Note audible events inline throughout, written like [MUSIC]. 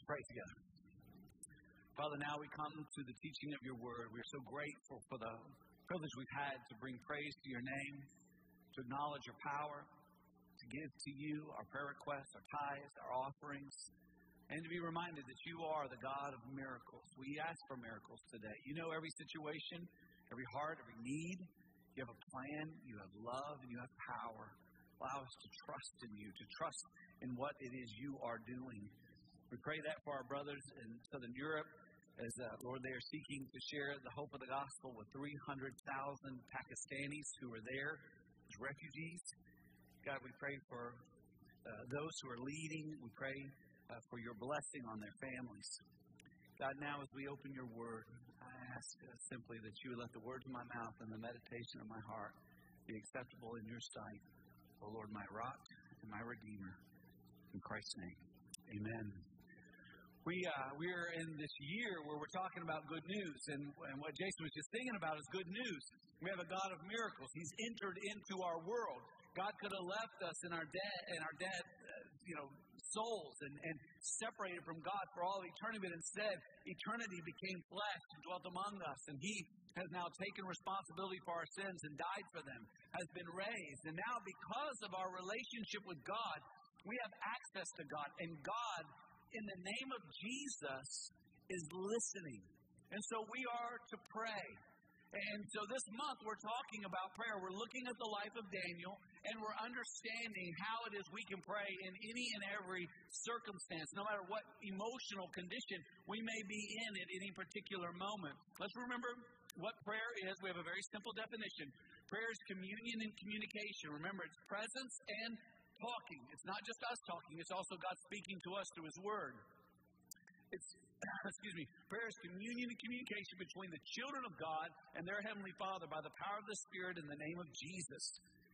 Let's pray together. Father, now we come to the teaching of your word. We're so grateful for the privilege we've had to bring praise to your name, to acknowledge your power, to give to you our prayer requests, our tithes, our offerings, and to be reminded that you are the God of miracles. We ask for miracles today. You know every situation, every heart, every need. You have a plan, you have love, and you have power. Allow us to trust in you, to trust in what it is you are doing. We pray that for our brothers in Southern Europe as, uh, Lord, they are seeking to share the hope of the gospel with 300,000 Pakistanis who are there as refugees. God, we pray for uh, those who are leading. We pray uh, for your blessing on their families. God, now as we open your word, I ask uh, simply that you let the words of my mouth and the meditation of my heart be acceptable in your sight, O Lord, my rock and my redeemer. In Christ's name, amen. We, uh, we're in this year where we're talking about good news, and, and what Jason was just thinking about is good news. We have a God of miracles. He's entered into our world. God could have left us in our dead, in our dead, uh, you know, souls and, and separated from God for all eternity, but instead, eternity became flesh and dwelt among us, and He has now taken responsibility for our sins and died for them, has been raised, and now because of our relationship with God, we have access to God, and God, in the name of Jesus, is listening. And so we are to pray. And so this month we're talking about prayer. We're looking at the life of Daniel and we're understanding how it is we can pray in any and every circumstance, no matter what emotional condition we may be in at any particular moment. Let's remember what prayer is. We have a very simple definition. Prayer is communion and communication. Remember, it's presence and talking. It's not just us talking, it's also God speaking to us through His Word. It's, [COUGHS] excuse me, prayer is communion and communication between the children of God and their Heavenly Father by the power of the Spirit in the name of Jesus.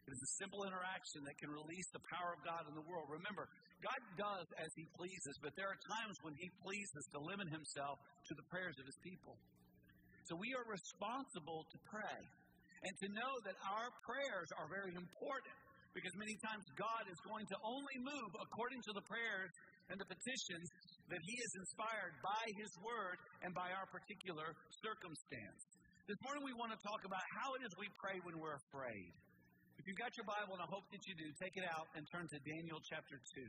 It is a simple interaction that can release the power of God in the world. Remember, God does as He pleases, but there are times when He pleases to limit Himself to the prayers of His people. So we are responsible to pray and to know that our prayers are very important because many times God is going to only move according to the prayers and the petitions that He is inspired by His Word and by our particular circumstance. This morning we want to talk about how it is we pray when we're afraid. If you've got your Bible, and I hope that you do, take it out and turn to Daniel chapter 2. [CLEARS THROAT]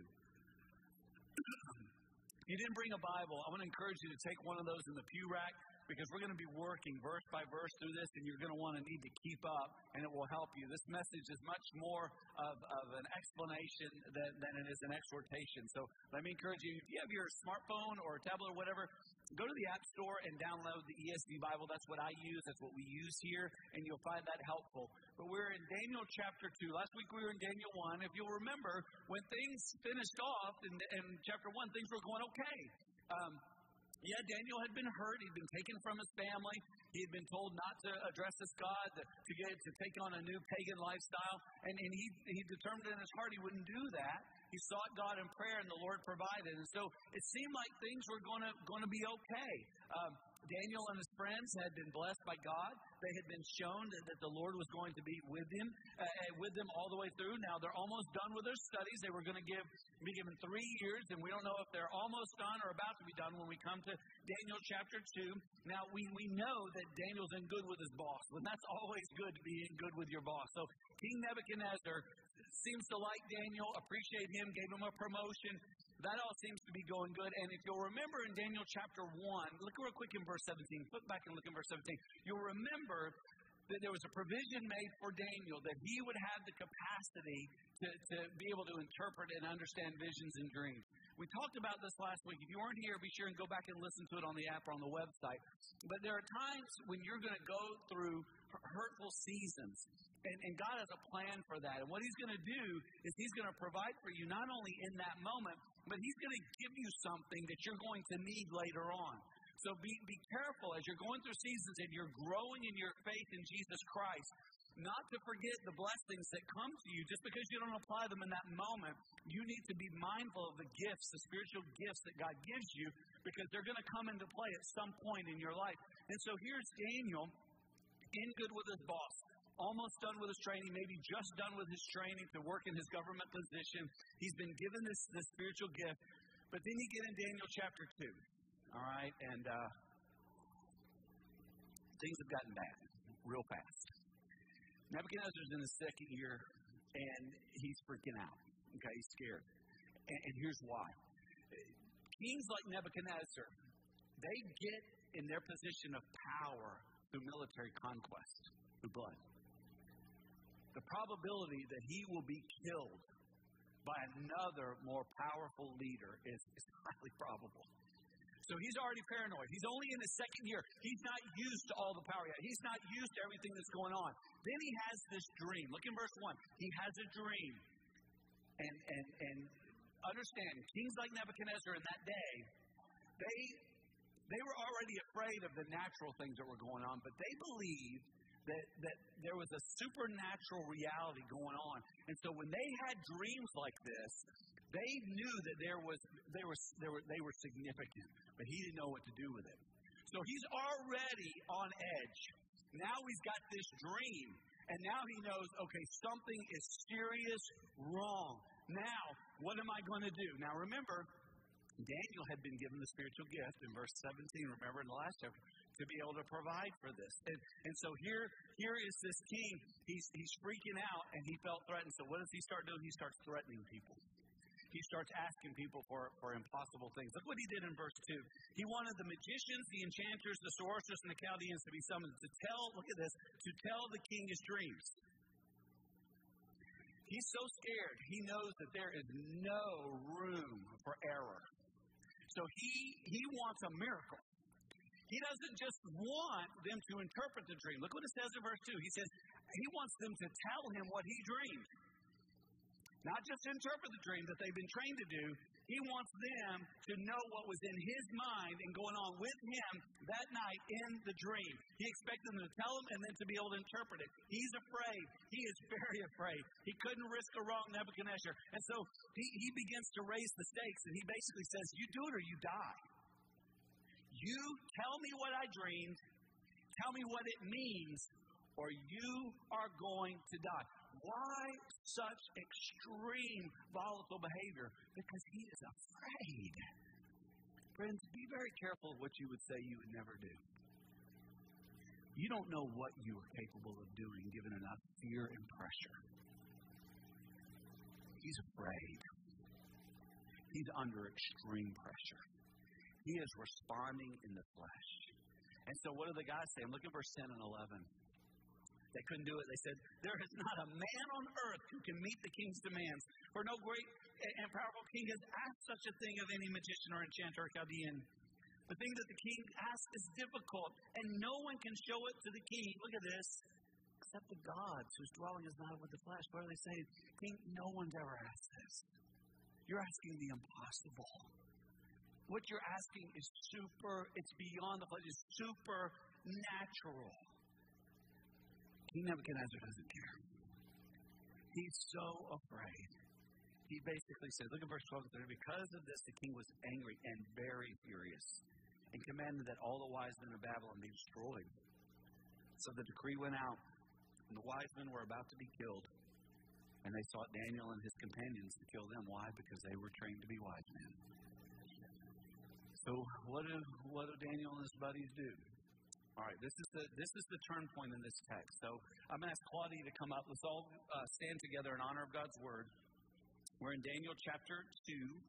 if you didn't bring a Bible, I want to encourage you to take one of those in the pew rack because we're going to be working verse by verse through this, and you're going to want to need to keep up, and it will help you. This message is much more of, of an explanation than, than it is an exhortation. So let me encourage you if you have your smartphone or tablet or whatever, go to the App Store and download the ESV Bible. That's what I use, that's what we use here, and you'll find that helpful. But we're in Daniel chapter 2. Last week we were in Daniel 1. If you'll remember, when things finished off in, in chapter 1, things were going okay. Um, yeah, Daniel had been hurt. He'd been taken from his family. He had been told not to address this God, to, get to take on a new pagan lifestyle, and, and he he determined in his heart he wouldn't do that. He sought God in prayer, and the Lord provided. And so it seemed like things were going to be okay. Um, Daniel and his friends had been blessed by God. They had been shown that, that the Lord was going to be with them, uh, uh, with them all the way through. Now they're almost done with their studies. They were going to give be given three years, and we don't know if they're almost done or about to be done when we come to Daniel chapter two. Now we we know that Daniel's in good with his boss, and that's [LAUGHS] always good to be in good with your boss. So King Nebuchadnezzar seems to like Daniel, appreciate him, gave him a promotion. That all seems to be going good. And if you'll remember in Daniel chapter 1, look real quick in verse 17. Flip back and look in verse 17. You'll remember that there was a provision made for Daniel that he would have the capacity to, to be able to interpret and understand visions and dreams. We talked about this last week. If you weren't here, be sure and go back and listen to it on the app or on the website. But there are times when you're going to go through hurtful seasons. And, and God has a plan for that. And what He's going to do is He's going to provide for you not only in that moment, but He's going to give you something that you're going to need later on. So be, be careful as you're going through seasons and you're growing in your faith in Jesus Christ, not to forget the blessings that come to you just because you don't apply them in that moment. You need to be mindful of the gifts, the spiritual gifts that God gives you, because they're going to come into play at some point in your life. And so here's Daniel in good with his boss almost done with his training, maybe just done with his training to work in his government position. He's been given this, this spiritual gift. But then you get in Daniel chapter 2, all right, and uh, things have gotten bad real fast. Nebuchadnezzar's in the second year, and he's freaking out. Okay, he's scared. And, and here's why. Kings like Nebuchadnezzar, they get in their position of power through military conquest, through blood. The probability that he will be killed by another more powerful leader is, is [LAUGHS] highly probable. So he's already paranoid. He's only in his second year. He's not used to all the power yet. He's not used to everything that's going on. Then he has this dream. Look in verse 1. He has a dream. And, and, and understand, kings like Nebuchadnezzar in that day, they, they were already afraid of the natural things that were going on, but they believed that, that there was a supernatural reality going on. And so when they had dreams like this, they knew that there was, they, were, they, were, they were significant, but he didn't know what to do with it. So he's already on edge. Now he's got this dream, and now he knows, okay, something is serious wrong. Now, what am I going to do? Now remember, Daniel had been given the spiritual gift in verse 17, remember in the last chapter to be able to provide for this. And, and so here, here is this king. He's, he's freaking out and he felt threatened. So what does he start doing? He starts threatening people. He starts asking people for, for impossible things. Look what he did in verse 2. He wanted the magicians, the enchanters, the sorcerers, and the Chaldeans to be summoned to tell, look at this, to tell the king his dreams. He's so scared, he knows that there is no room for error. So he, he wants a miracle. He doesn't just want them to interpret the dream. Look what it says in verse 2. He says he wants them to tell him what he dreamed. Not just interpret the dream that they've been trained to do, he wants them to know what was in his mind and going on with him that night in the dream. He expects them to tell him and then to be able to interpret it. He's afraid. He is [LAUGHS] very afraid. He couldn't risk a wrong Nebuchadnezzar. And so he, he begins to raise the stakes and he basically says, You do it or you die. You tell me what I dreamed, tell me what it means, or you are going to die. Why such extreme volatile behavior? Because he is afraid. Friends, be very careful of what you would say you would never do. You don't know what you are capable of doing given enough fear and pressure. He's afraid. He's under extreme pressure. He is responding in the flesh. And so, what do the guys say? I'm looking for 10 and 11. They couldn't do it. They said, There is not a man on earth who can meet the king's demands. For no great and powerful king has asked such a thing of any magician or enchanter or Chaldean. The thing that the king asks is difficult, and no one can show it to the king. Look at this. Except the gods whose dwelling is not with the flesh. What are they saying? King, no one's ever asked this. You're asking the impossible. What you're asking is super, it's beyond the flesh, it's supernatural. King Nebuchadnezzar doesn't care. He's so afraid. He basically said, look at verse 12 and 13. Because of this, the king was angry and very furious and commanded that all the wise men of Babylon be destroyed. So the decree went out, and the wise men were about to be killed. And they sought Daniel and his companions to kill them. Why? Because they were trained to be wise men. So what do, what do Daniel and his buddies do? All right, this is the this is the turn point in this text. So I'm going to ask Claudia to come up. Let's all uh, stand together in honor of God's word. We're in Daniel chapter two,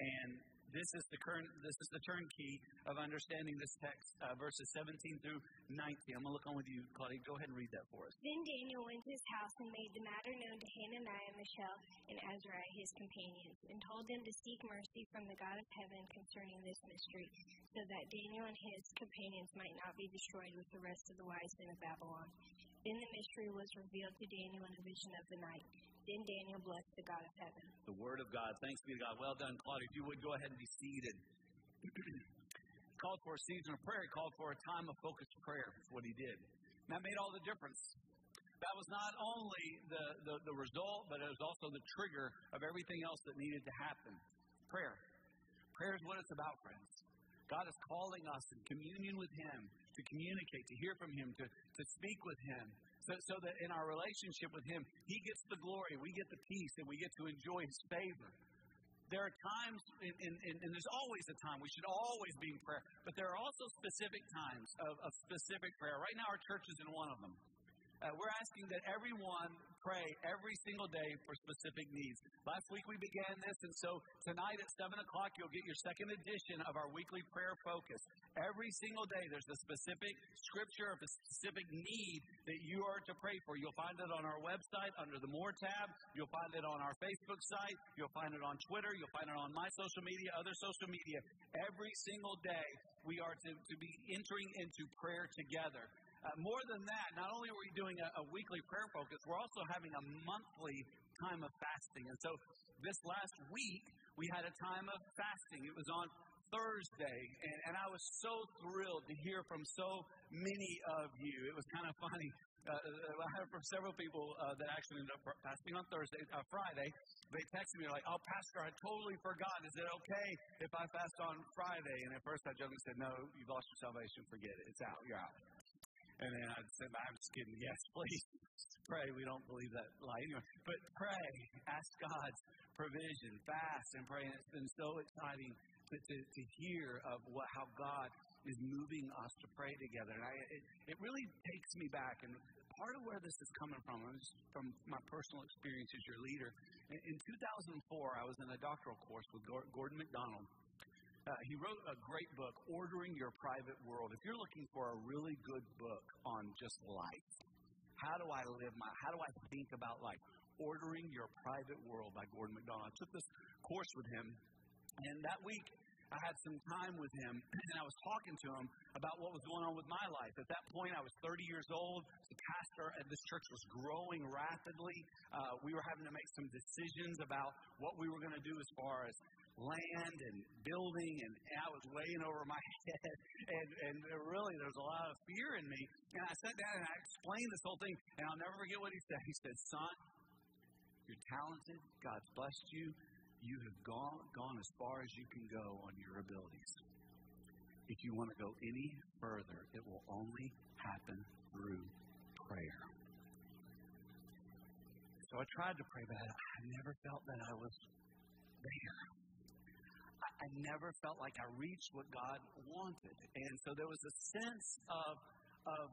and this is the current this is the turnkey of understanding this text, uh, verses 17 through 19. I'm gonna look on with you, Claudia. Go ahead and read that for us. Then Daniel went to his house and made the matter known to Hananiah, Mishael, and Azariah, his companions, and told them to seek mercy from the God of heaven concerning this mystery, so that Daniel and his companions might not be destroyed with the rest of the wise men of Babylon. Then the mystery was revealed to Daniel in a vision of the night. Then Daniel blessed the God of heaven. The word of God. Thanks be to God. Well done, Claudia. If you would go ahead and be seated. [CLEARS THROAT] called for a season of prayer. He called for a time of focused prayer. That's what he did. And that made all the difference. That was not only the, the, the result, but it was also the trigger of everything else that needed to happen. Prayer. Prayer is what it's about, friends. God is calling us in communion with Him to communicate, to hear from Him, to, to speak with Him, so, so that in our relationship with Him, He gets the glory, we get the peace, and we get to enjoy His favor. there are times, in, in, and there's always a time, we should always be in prayer, but there are also specific times of, of specific prayer. Right now, our church is in one of them. Uh, we're asking that everyone pray every single day for specific needs. Last week we began this, and so tonight at 7 o'clock you'll get your second edition of our weekly prayer focus. Every single day there's a specific scripture of a specific need that you are to pray for. You'll find it on our website under the More tab. You'll find it on our Facebook site. You'll find it on Twitter. You'll find it on my social media, other social media. Every single day we are to, to be entering into prayer together. Uh, more than that, not only are we doing a, a weekly prayer focus, we're also having a monthly time of fasting. And so this last week, we had a time of fasting. It was on Thursday, and, and I was so thrilled to hear from so many of you. It was kind of funny. Uh, uh I heard from several people uh, that actually ended up fasting on Thursday, uh, Friday. They texted me like, "Oh, Pastor, I totally forgot. Is it okay if I fast on Friday?" And at first, I jokingly said, "No, you've lost your salvation. Forget it. It's out. You're out." And then I'd say, I'm just kidding. Yes, please [LAUGHS] pray. We don't believe that lie anyway. But pray. Ask God's provision. Fast and pray. And it's been so exciting to, to, to hear of what, how God is moving us to pray together. And I, it, it really takes me back. And part of where this is coming from is from my personal experience as your leader. In, in 2004, I was in a doctoral course with Gordon MacDonald. Uh, he wrote a great book, Ordering Your Private World. If you're looking for a really good book on just life, how do I live my, how do I think about life? Ordering Your Private World by Gordon MacDonald. I took this course with him, and that week I had some time with him, [CLEARS THROAT] and I was talking to him about what was going on with my life. At that point, I was 30 years old. The pastor at this church was growing rapidly. Uh, we were having to make some decisions about what we were going to do as far as land and building, and, I was weighing over my [LAUGHS] head, and, and really there was a lot of fear in me. And I sat down and I explained this whole thing, and I'll never forget what he said. He said, Son, you're talented, God's blessed you, you have gone, gone as far as you can go on your abilities. If you want to go any further, it will only happen through prayer. So I tried to pray, but I never felt that I was there. I never felt like I reached what God wanted. And so there was a sense of, of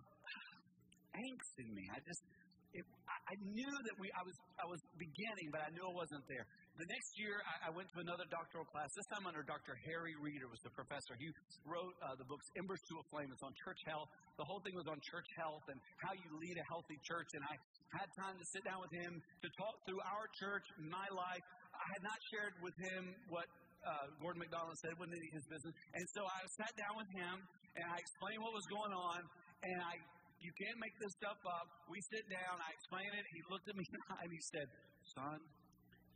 angst in me. I just, it, I knew that we, I was, I was beginning, but I knew I wasn't there. The next year, I, I went to another doctoral class. This time under Dr. Harry Reeder was the professor. He wrote uh, the books Embers to a Flame. It's on church health. The whole thing was on church health and how you lead a healthy church. And I had time to sit down with him to talk through our church, my life. I had not shared with him what uh, Gordon MacDonald said wasn't his business. And so I sat down with him and I explained what was going on. And I, you can't make this stuff up. We sit down, I explain it. He looked at me [LAUGHS] and he said, Son,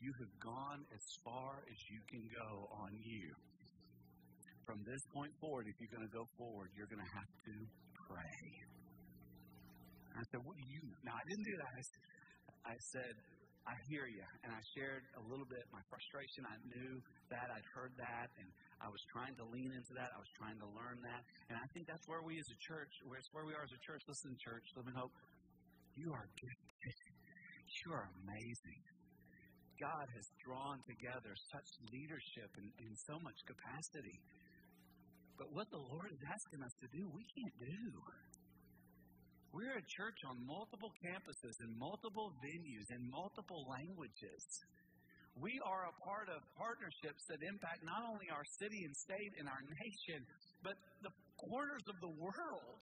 you have gone as far as you can go on you. From this point forward, if you're going to go forward, you're going to have to pray. I said, What do you know? No, I didn't do that. I said, I hear you. And I shared a little bit my frustration. I knew that. I'd heard that. And I was trying to lean into that. I was trying to learn that. And I think that's where we as a church, where where we are as a church. Listen, church, Living Hope, you are gifted. You are amazing. God has drawn together such leadership and, and so much capacity. But what the Lord is asking us to do, we can't do. We're a church on multiple campuses and multiple venues and multiple languages. We are a part of partnerships that impact not only our city and state and our nation, but the corners of the world.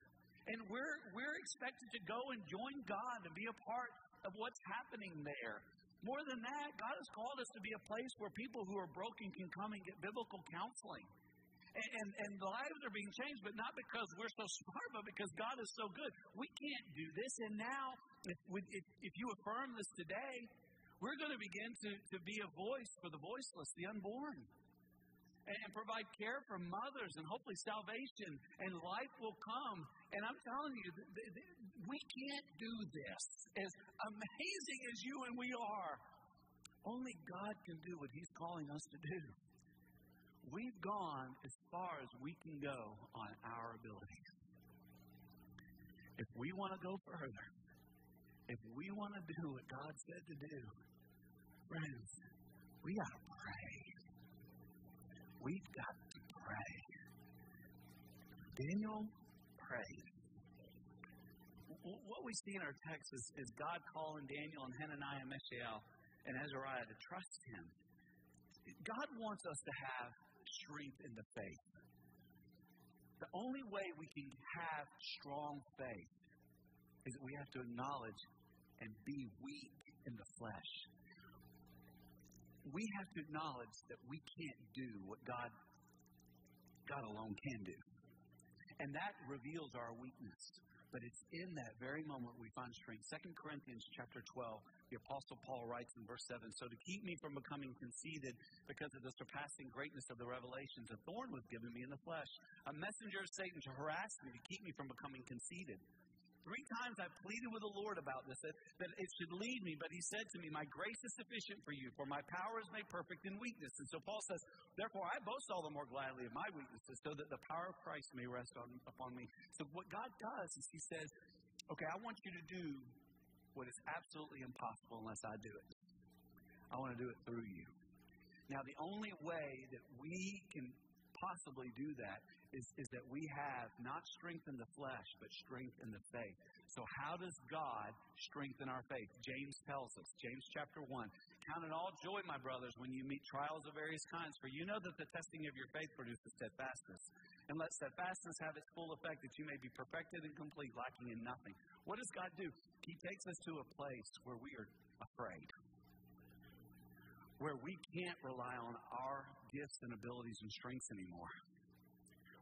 And we're, we're expected to go and join God and be a part of what's happening there. More than that, God has called us to be a place where people who are broken can come and get biblical counseling and, and, and the lives are being changed, but not because we're so smart, but because God is so good. We can't do this. And now, if, if, if you affirm this today, we're going to begin to, to be a voice for the voiceless, the unborn, and, and provide care for mothers and hopefully salvation, and life will come. And I'm telling you, th- th- we can't do this. As amazing as you and we are, only God can do what He's calling us to do. We've gone as far as we can go on our abilities. If we want to go further, if we want to do what God said to do, friends, we got to pray. we've got to pray. Daniel prayed. What we see in our text is, is God calling Daniel and Hananiah, Mishael, and Azariah to trust Him. God wants us to have strength in the faith. The only way we can have strong faith is that we have to acknowledge and be weak in the flesh. We have to acknowledge that we can't do what God God alone can do. And that reveals our weakness. But it's in that very moment we find strength. 2 Corinthians chapter 12, the Apostle Paul writes in verse 7 So to keep me from becoming conceited because of the surpassing greatness of the revelations, a thorn was given me in the flesh, a messenger of Satan to harass me, to keep me from becoming conceited. Three times I pleaded with the Lord about this, that, that it should lead me, but he said to me, My grace is sufficient for you, for my power is made perfect in weakness. And so Paul says, Therefore I boast all the more gladly of my weaknesses, so that the power of Christ may rest on, upon me. So what God does is he says, Okay, I want you to do what is absolutely impossible unless I do it. I want to do it through you. Now, the only way that we can possibly do that is, is that we have not strength in the flesh, but strength in the faith. So, how does God strengthen our faith? James tells us, James chapter 1 Count it all joy, my brothers, when you meet trials of various kinds, for you know that the testing of your faith produces steadfastness. And let steadfastness have its full effect, that you may be perfected and complete, lacking in nothing. What does God do? He takes us to a place where we are afraid where we can't rely on our gifts and abilities and strengths anymore.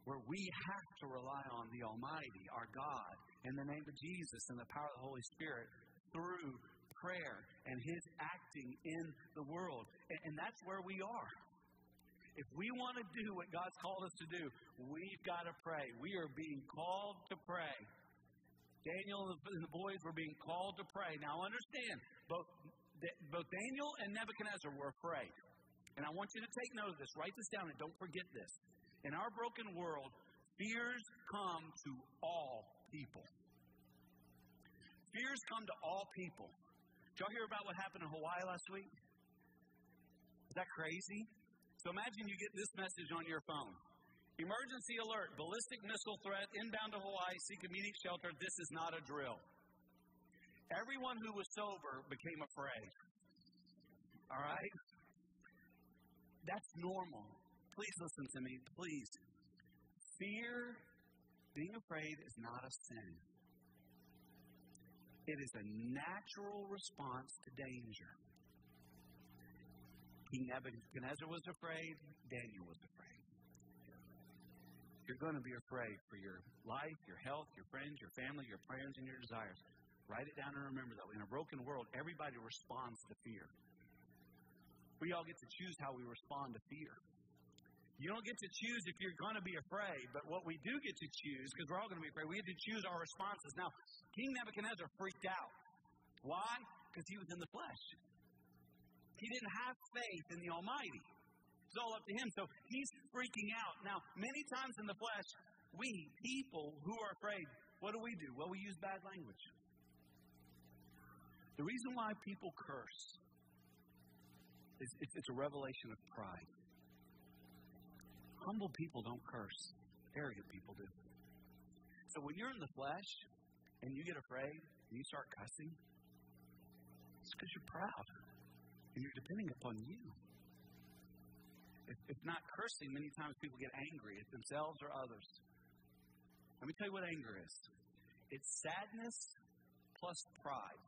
Where we have to rely on the Almighty, our God, in the name of Jesus and the power of the Holy Spirit through prayer and His acting in the world. And, and that's where we are. If we want to do what God's called us to do, we've got to pray. We are being called to pray. Daniel and the boys were being called to pray. Now understand, both both Daniel and Nebuchadnezzar were afraid. And I want you to take note of this. Write this down and don't forget this. In our broken world, fears come to all people. Fears come to all people. Did y'all hear about what happened in Hawaii last week? Is that crazy? So imagine you get this message on your phone. Emergency alert, ballistic missile threat inbound to Hawaii, seek immediate shelter. This is not a drill. Everyone who was sober became afraid. All right? That's normal. Please listen to me, please. Fear, being afraid, is not a sin. It is a natural response to danger. King Nebuchadnezzar was afraid, Daniel was afraid. You're going to be afraid for your life, your health, your friends, your family, your plans, and your desires. Write it down and remember that. In a broken world, everybody responds to fear. We all get to choose how we respond to fear. You don't get to choose if you're going to be afraid, but what we do get to choose, because we're all going to be afraid, we get to choose our responses. Now, King Nebuchadnezzar freaked out. Why? Because he was in the flesh. He didn't have faith in the Almighty. It's all up to him. So he's freaking out. Now, many times in the flesh, we people who are afraid, what do we do? Well, we use bad language. The reason why people curse is it's a revelation of pride. Humble people don't curse, arrogant people do. So when you're in the flesh and you get afraid and you start cussing, it's because you're proud and you're depending upon you. If, if not cursing, many times people get angry at themselves or others. Let me tell you what anger is it's sadness plus pride.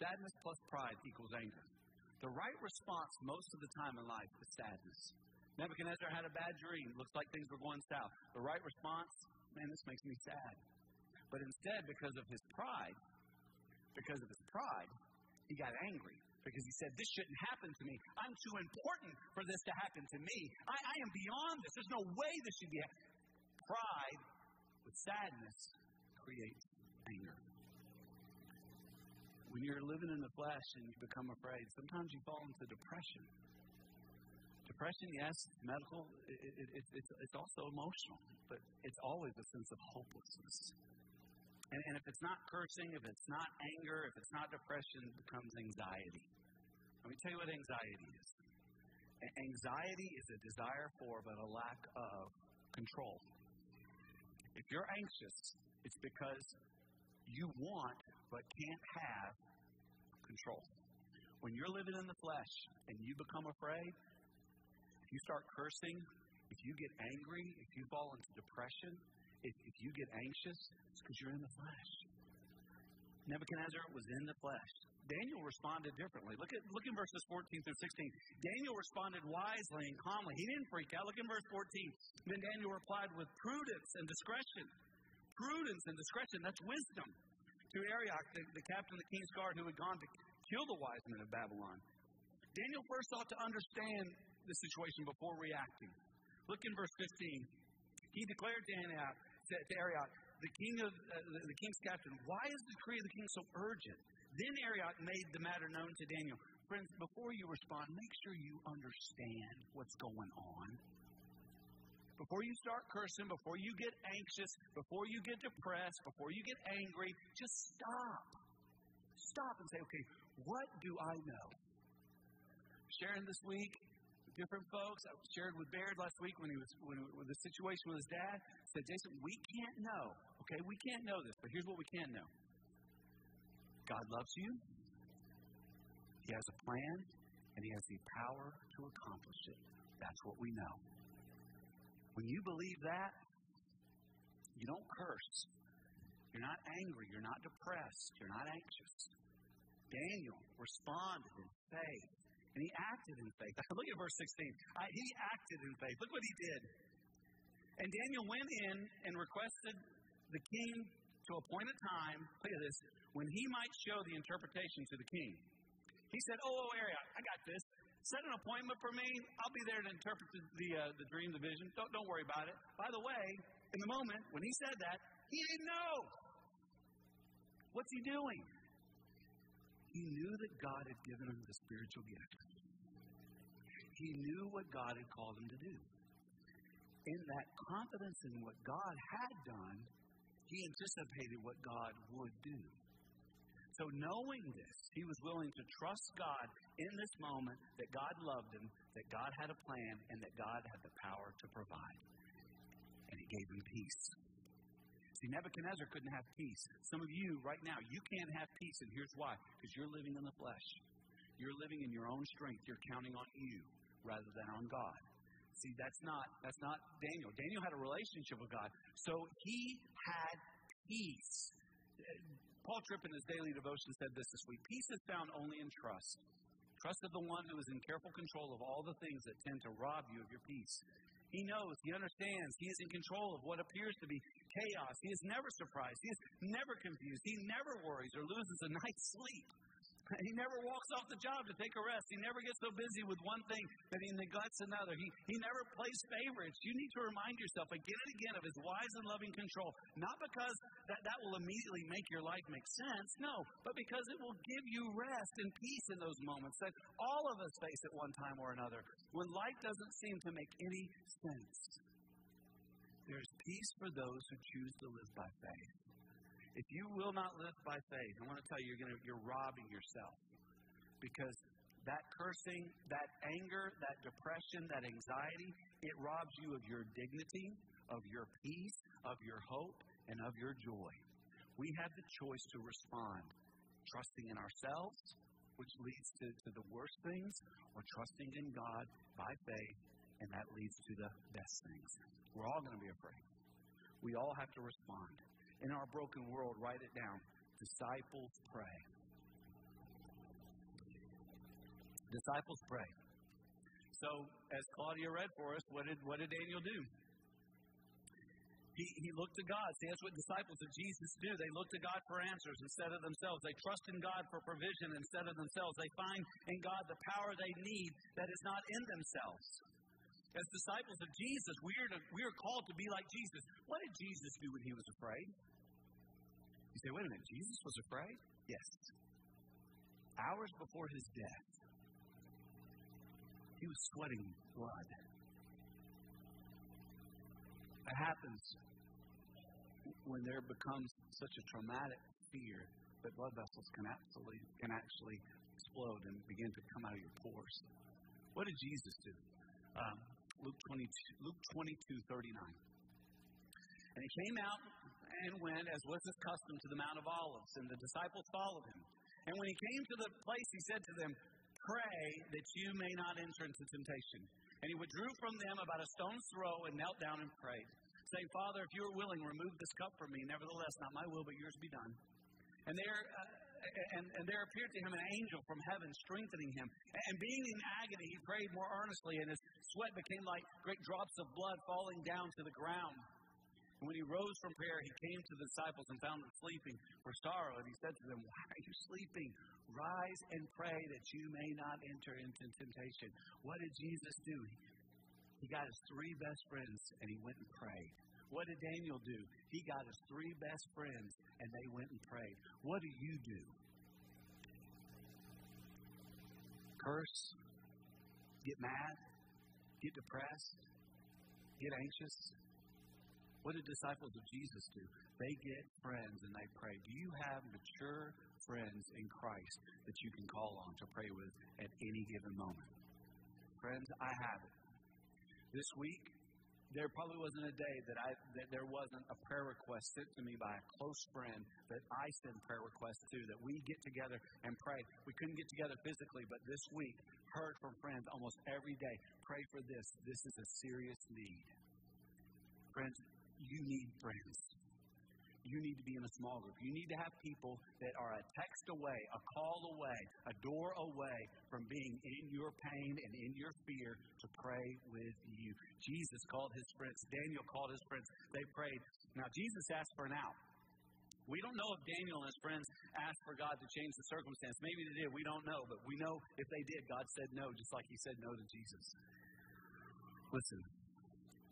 Sadness plus pride equals anger. The right response most of the time in life is sadness. Nebuchadnezzar had a bad dream. Looks like things were going south. The right response, man, this makes me sad. But instead, because of his pride, because of his pride, he got angry because he said, This shouldn't happen to me. I'm too important for this to happen to me. I, I am beyond this. There's no way this should be. Pride with sadness creates anger when you're living in the flesh and you become afraid, sometimes you fall into depression. Depression, yes, medical, it, it, it, it's, it's also emotional, but it's always a sense of hopelessness. And, and if it's not cursing, if it's not anger, if it's not depression, it becomes anxiety. Let me tell you what anxiety is Anxiety is a desire for, but a lack of control. If you're anxious, it's because you want but can't have control. When you're living in the flesh and you become afraid, you start cursing, if you get angry, if you fall into depression, if, if you get anxious, it's because you're in the flesh. Nebuchadnezzar was in the flesh. Daniel responded differently. Look at look in verses 14 through 16. Daniel responded wisely and calmly. He didn't freak out. Look in verse 14. Then Daniel replied with prudence and discretion. Prudence and discretion, that's wisdom. To Arioch, the, the captain of the king's guard who had gone to kill the wise men of Babylon. Daniel first sought to understand the situation before reacting. Look in verse 15. He declared to Arioch, to Arioch the king of uh, the king's captain, why is the decree of the king so urgent? Then Arioch made the matter known to Daniel. Friends, before you respond, make sure you understand what's going on. Before you start cursing, before you get anxious, before you get depressed, before you get angry, just stop. Stop and say, okay, what do I know? Sharing this week, different folks. I shared with Baird last week when he was when, when the situation with his dad. Said, Jason, we can't know. Okay, we can't know this, but here's what we can know. God loves you. He has a plan, and He has the power to accomplish it. That's what we know. When you believe that, you don't curse. You're not angry. You're not depressed. You're not anxious. Daniel responded in faith, and he acted in faith. Look at verse 16. I, he acted in faith. Look what he did. And Daniel went in and requested the king to appoint a time, look at this, when he might show the interpretation to the king. He said, Oh, oh Arioch, I got this. Set an appointment for me. I'll be there to interpret the, the, uh, the dream, the vision. Don't, don't worry about it. By the way, in the moment when he said that, he didn't know. What's he doing? He knew that God had given him the spiritual gift. He knew what God had called him to do. In that confidence in what God had done, he anticipated what God would do. So, knowing this, he was willing to trust God in this moment that God loved him, that God had a plan, and that God had the power to provide. And he gave him peace. See, Nebuchadnezzar couldn't have peace. Some of you, right now, you can't have peace, and here's why because you're living in the flesh. You're living in your own strength. You're counting on you rather than on God. See, that's not that's not Daniel. Daniel had a relationship with God. So he had peace. Paul Tripp in his daily devotion said this this week Peace is found only in trust. Trust of the one who is in careful control of all the things that tend to rob you of your peace. He knows, he understands, he is in control of what appears to be chaos. He is never surprised, he is never confused, he never worries or loses a [LAUGHS] night's sleep. He never walks off the job to take a rest. He never gets so busy with one thing that he neglects another. He, he never plays favorites. You need to remind yourself again and again of his wise and loving control. Not because that, that will immediately make your life make sense, no, but because it will give you rest and peace in those moments that all of us face at one time or another when life doesn't seem to make any sense. Peace for those who choose to live by faith. If you will not live by faith, I want to tell you, you're, gonna, you're robbing yourself. Because that cursing, that anger, that depression, that anxiety, it robs you of your dignity, of your peace, of your hope, and of your joy. We have the choice to respond, trusting in ourselves, which leads to, to the worst things, or trusting in God by faith, and that leads to the best things. We're all going to be afraid. We all have to respond in our broken world, write it down. Disciples pray. Disciples pray. So, as Claudia read for us, what did, what did Daniel do? He, he looked to God. See, that's what disciples of Jesus do. They look to God for answers instead of themselves. They trust in God for provision instead of themselves. They find in God the power they need that is not in themselves. As disciples of Jesus, we are, to, we are called to be like Jesus. What did Jesus do when he was afraid? You say, wait a minute, Jesus was afraid? Yes. Hours before his death, he was sweating blood. That happens when there becomes such a traumatic fear that blood vessels can actually, can actually explode and begin to come out of your pores. What did Jesus do? Um, Luke 22, Luke 22, 39. And he came out and went, as was his custom, to the Mount of Olives, and the disciples followed him. And when he came to the place, he said to them, Pray that you may not enter into temptation. And he withdrew from them about a stone's throw and knelt down and prayed, saying, Father, if you are willing, remove this cup from me. Nevertheless, not my will, but yours be done. And there, uh, and, and there appeared to him an angel from heaven, strengthening him. And being in agony, he prayed more earnestly, and his sweat became like great drops of blood falling down to the ground. And when he rose from prayer, he came to the disciples and found them sleeping for sorrow. And he said to them, Why are you sleeping? Rise and pray that you may not enter into temptation. What did Jesus do? He got his three best friends and he went and prayed. What did Daniel do? He got his three best friends and they went and prayed. What do you do? Curse? Get mad? Get depressed? Get anxious? What did disciples of Jesus do? They get friends and they pray. Do you have mature friends in Christ that you can call on to pray with at any given moment? Friends, I have it. This week, there probably wasn't a day that I that there wasn't a prayer request sent to me by a close friend that I send prayer requests to that we get together and pray. We couldn't get together physically, but this week heard from friends almost every day. Pray for this. This is a serious need. Friends, you need friends. You need to be in a small group. You need to have people that are a text away, a call away, a door away from being in your pain and in your fear to pray with you. Jesus called his friends. Daniel called his friends. They prayed. Now, Jesus asked for an out. We don't know if Daniel and his friends asked for God to change the circumstance. Maybe they did. We don't know. But we know if they did, God said no, just like he said no to Jesus. Listen,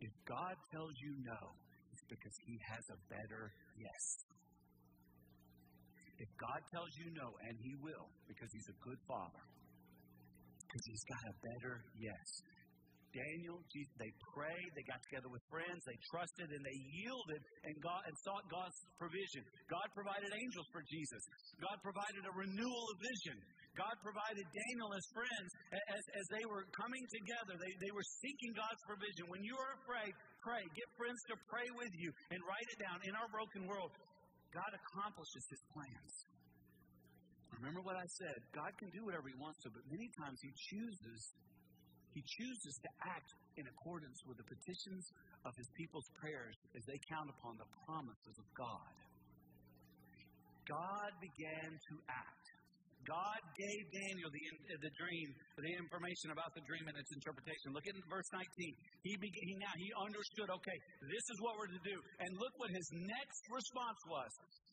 if God tells you no, because He has a better yes. If God tells you no, and He will, because He's a good Father, because He's got a better yes. Daniel, Jesus, they prayed, they got together with friends, they trusted, and they yielded and, God, and sought God's provision. God provided angels for Jesus. God provided a renewal of vision. God provided Daniel and friends as, as they were coming together. They, they were seeking God's provision. When you are afraid, pray. Get friends to pray with you and write it down. In our broken world, God accomplishes his plans. Remember what I said God can do whatever he wants to, but many times he chooses he chooses to act in accordance with the petitions of his people's prayers as they count upon the promises of God. God began to act. God gave Daniel the, uh, the dream, the information about the dream and its interpretation. Look at verse 19. He, began, he now he understood. Okay, this is what we're to do. And look what his next response was.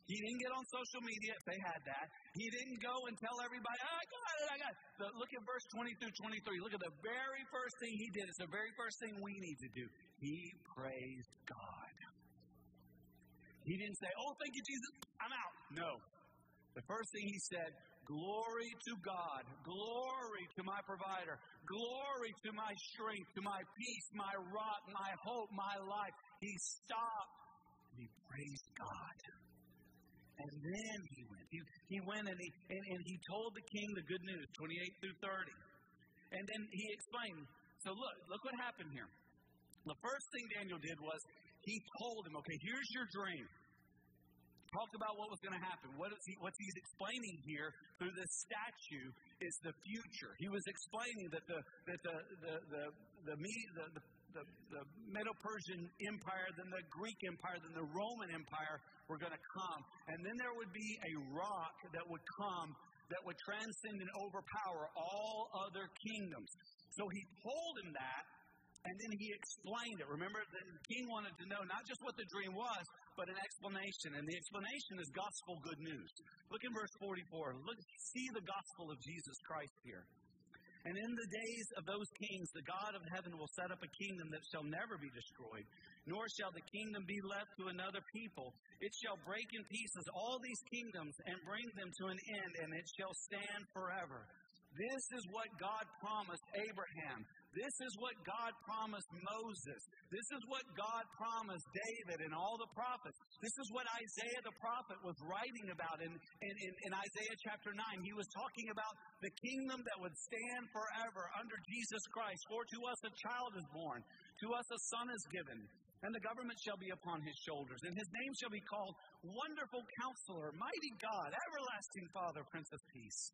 He didn't get on social media if they had that. He didn't go and tell everybody, oh, I got it, I got it. Look at verse 20 through 23. Look at the very first thing he did. It's the very first thing we need to do. He praised God. He didn't say, Oh, thank you, Jesus. I'm out. No. The first thing he said, Glory to God. Glory to my provider. Glory to my strength, to my peace, my rock, my hope, my life. He stopped and he praised God. And then he went. He, he went and he, and, and he told the king the good news, 28 through 30. And then he explained. So look, look what happened here. The first thing Daniel did was he told him, okay, here's your dream talked about what was going to happen. What is he, what he's explaining here through this statue is the future. He was explaining that the that the the the the, the, the, the, the Medo-Persian Empire, then the Greek Empire, then the Roman Empire were going to come, and then there would be a rock that would come that would transcend and overpower all other kingdoms. So he told him that, and then he explained it. Remember, the king wanted to know not just what the dream was, but an explanation. And the explanation is gospel good news. Look in verse 44. Look, see the gospel of Jesus Christ here. And in the days of those kings, the God of heaven will set up a kingdom that shall never be destroyed, nor shall the kingdom be left to another people. It shall break in pieces all these kingdoms and bring them to an end, and it shall stand forever. This is what God promised Abraham. This is what God promised Moses. This is what God promised David and all the prophets. This is what Isaiah the prophet was writing about in, in, in, in Isaiah chapter 9. He was talking about the kingdom that would stand forever under Jesus Christ. For to us a child is born, to us a son is given, and the government shall be upon his shoulders, and his name shall be called Wonderful Counselor, Mighty God, Everlasting Father, Prince of Peace.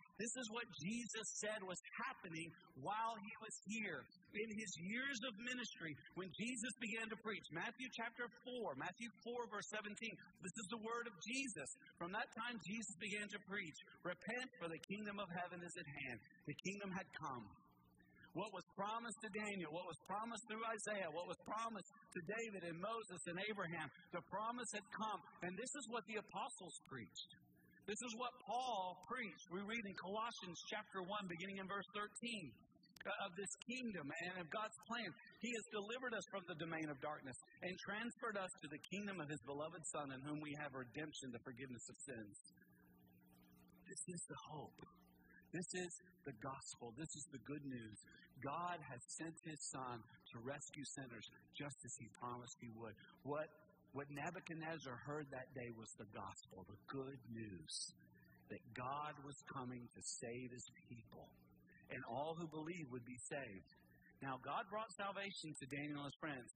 This is what Jesus said was happening while he was here. In his years of ministry, when Jesus began to preach, Matthew chapter 4, Matthew 4, verse 17, this is the word of Jesus. From that time, Jesus began to preach Repent, for the kingdom of heaven is at hand. The kingdom had come. What was promised to Daniel, what was promised through Isaiah, what was promised to David and Moses and Abraham, the promise had come. And this is what the apostles preached. This is what Paul preached. We read in Colossians chapter 1, beginning in verse 13 uh, of this kingdom and of God's plan. He has delivered us from the domain of darkness and transferred us to the kingdom of His beloved Son, in whom we have redemption, the forgiveness of sins. This is the hope. This is the gospel. This is the good news. God has sent his son to rescue sinners just as he promised he would. What, what Nebuchadnezzar heard that day was the gospel, the good news that God was coming to save his people and all who believe would be saved. Now, God brought salvation to Daniel and his friends.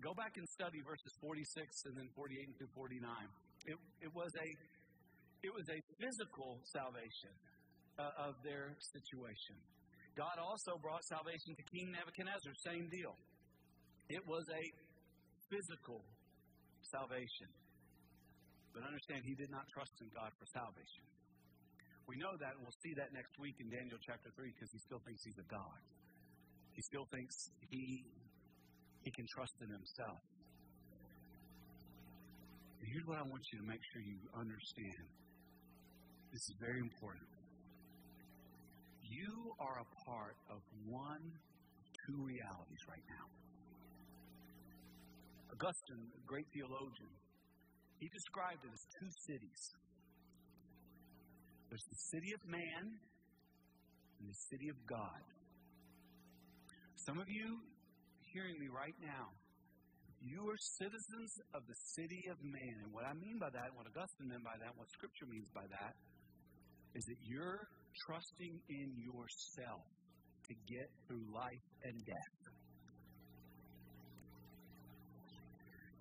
Go back and study verses 46 and then 48 through 49. It, it, was a, it was a physical salvation uh, of their situation. God also brought salvation to King Nebuchadnezzar, same deal. It was a physical salvation. But understand, he did not trust in God for salvation. We know that, and we'll see that next week in Daniel chapter 3 because he still thinks he's a God. He still thinks he, he can trust in himself. And here's what I want you to make sure you understand. This is very important. You are a part of one, two realities right now. Augustine, a great theologian, he described it as two cities. There's the city of man and the city of God. Some of you hearing me right now, you are citizens of the city of man. And what I mean by that, what Augustine meant by that, what Scripture means by that, is that you're trusting in yourself to get through life and death.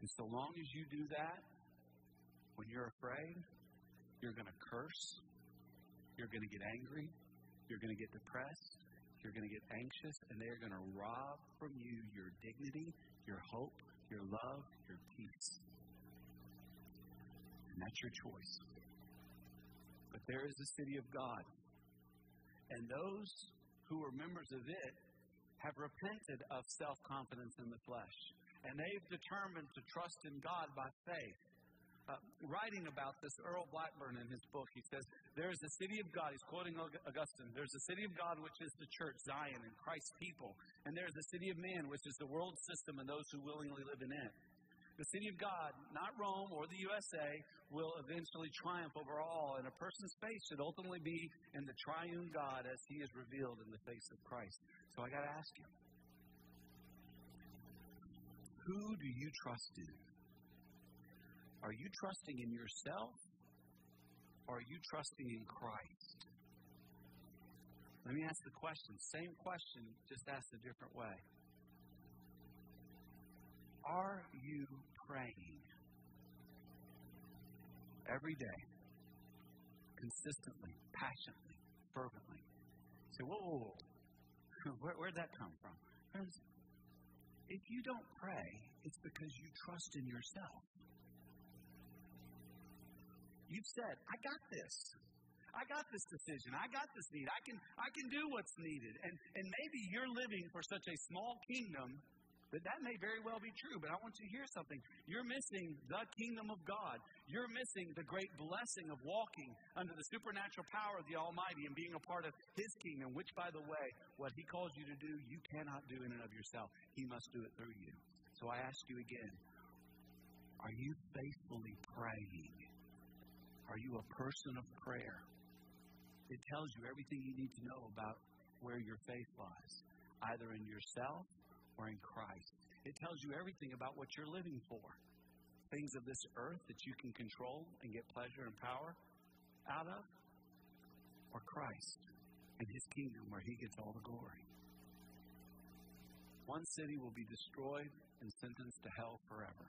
And so long as you do that, when you're afraid, you're going to curse, you're going to get angry, you're going to get depressed, you're going to get anxious, and they're going to rob from you your dignity, your hope, your love, your peace. And that's your choice. But there is the city of God and those who are members of it have repented of self confidence in the flesh. And they've determined to trust in God by faith. Uh, writing about this, Earl Blackburn in his book, he says, There is the city of God. He's quoting Augustine. There's the city of God, which is the church, Zion, and Christ's people. And there's the city of man, which is the world system and those who willingly live in it. The city of God, not Rome or the USA, will eventually triumph over all, and a person's faith should ultimately be in the triune God as he is revealed in the face of Christ. So I got to ask you who do you trust in? Are you trusting in yourself or are you trusting in Christ? Let me ask the question. Same question, just asked a different way. Are you praying every day, consistently, passionately, fervently? Say, whoa, whoa, whoa. [LAUGHS] Where, where'd that come from? If you don't pray, it's because you trust in yourself. You've said, I got this. I got this decision. I got this need. I can I can do what's needed. And and maybe you're living for such a small kingdom But that may very well be true, but I want you to hear something. You're missing the kingdom of God. You're missing the great blessing of walking under the supernatural power of the Almighty and being a part of His kingdom, which, by the way, what He calls you to do, you cannot do in and of yourself. He must do it through you. So I ask you again are you faithfully praying? Are you a person of prayer? It tells you everything you need to know about where your faith lies, either in yourself or in Christ. It tells you everything about what you're living for. Things of this earth that you can control and get pleasure and power out of, or Christ and His kingdom where He gets all the glory. One city will be destroyed and sentenced to hell forever.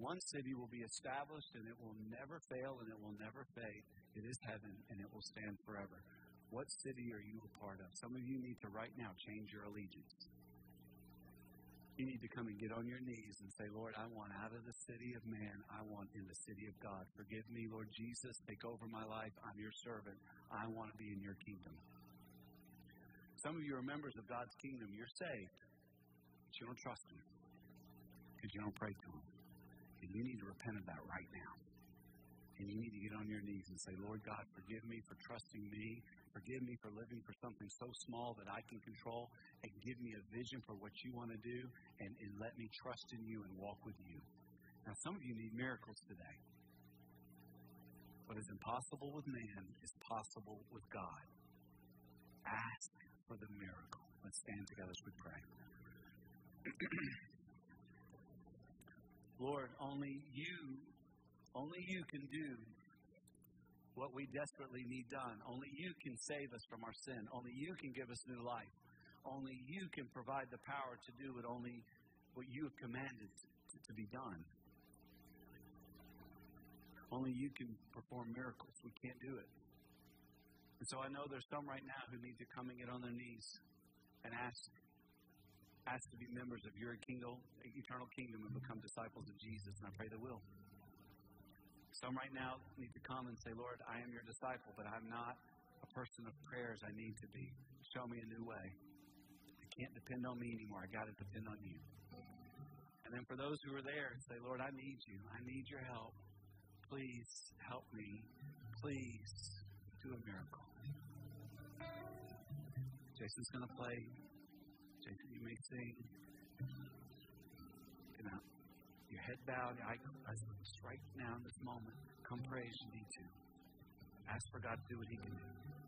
One city will be established and it will never fail and it will never fade. It is heaven and it will stand forever. What city are you a part of? Some of you need to right now change your allegiance. You need to come and get on your knees and say, Lord, I want out of the city of man. I want in the city of God. Forgive me, Lord Jesus. Take over my life. I'm your servant. I want to be in your kingdom. Some of you are members of God's kingdom. You're saved, but you don't trust Him because you don't pray to Him. And you need to repent of that right now. And you need to get on your knees and say, Lord God, forgive me for trusting me Forgive me for living for something so small that I can control, and give me a vision for what you want to do, and, and let me trust in you and walk with you. Now, some of you need miracles today. What is impossible with man is possible with God. Ask for the miracle. Let's stand together as we pray. [CLEARS THROAT] Lord, only you, only you can do what we desperately need done. Only you can save us from our sin. Only you can give us new life. Only you can provide the power to do what only what you have commanded to, to be done. Only you can perform miracles. We can't do it. And so I know there's some right now who need to come and get on their knees and ask ask to be members of your kingdom, eternal kingdom and become disciples of Jesus, and I pray they will. Some right now need to come and say, Lord, I am your disciple, but I'm not a person of prayers I need to be. Show me a new way. I can't depend on me anymore. I got to depend on you. And then for those who are there, say, Lord, I need you. I need your help. Please help me. Please do a miracle. Jason's going to play. Jason, you may sing. Come out your head bowed, your eye closed, right now in this moment, come pray as you need to. Ask for God to do what He can do.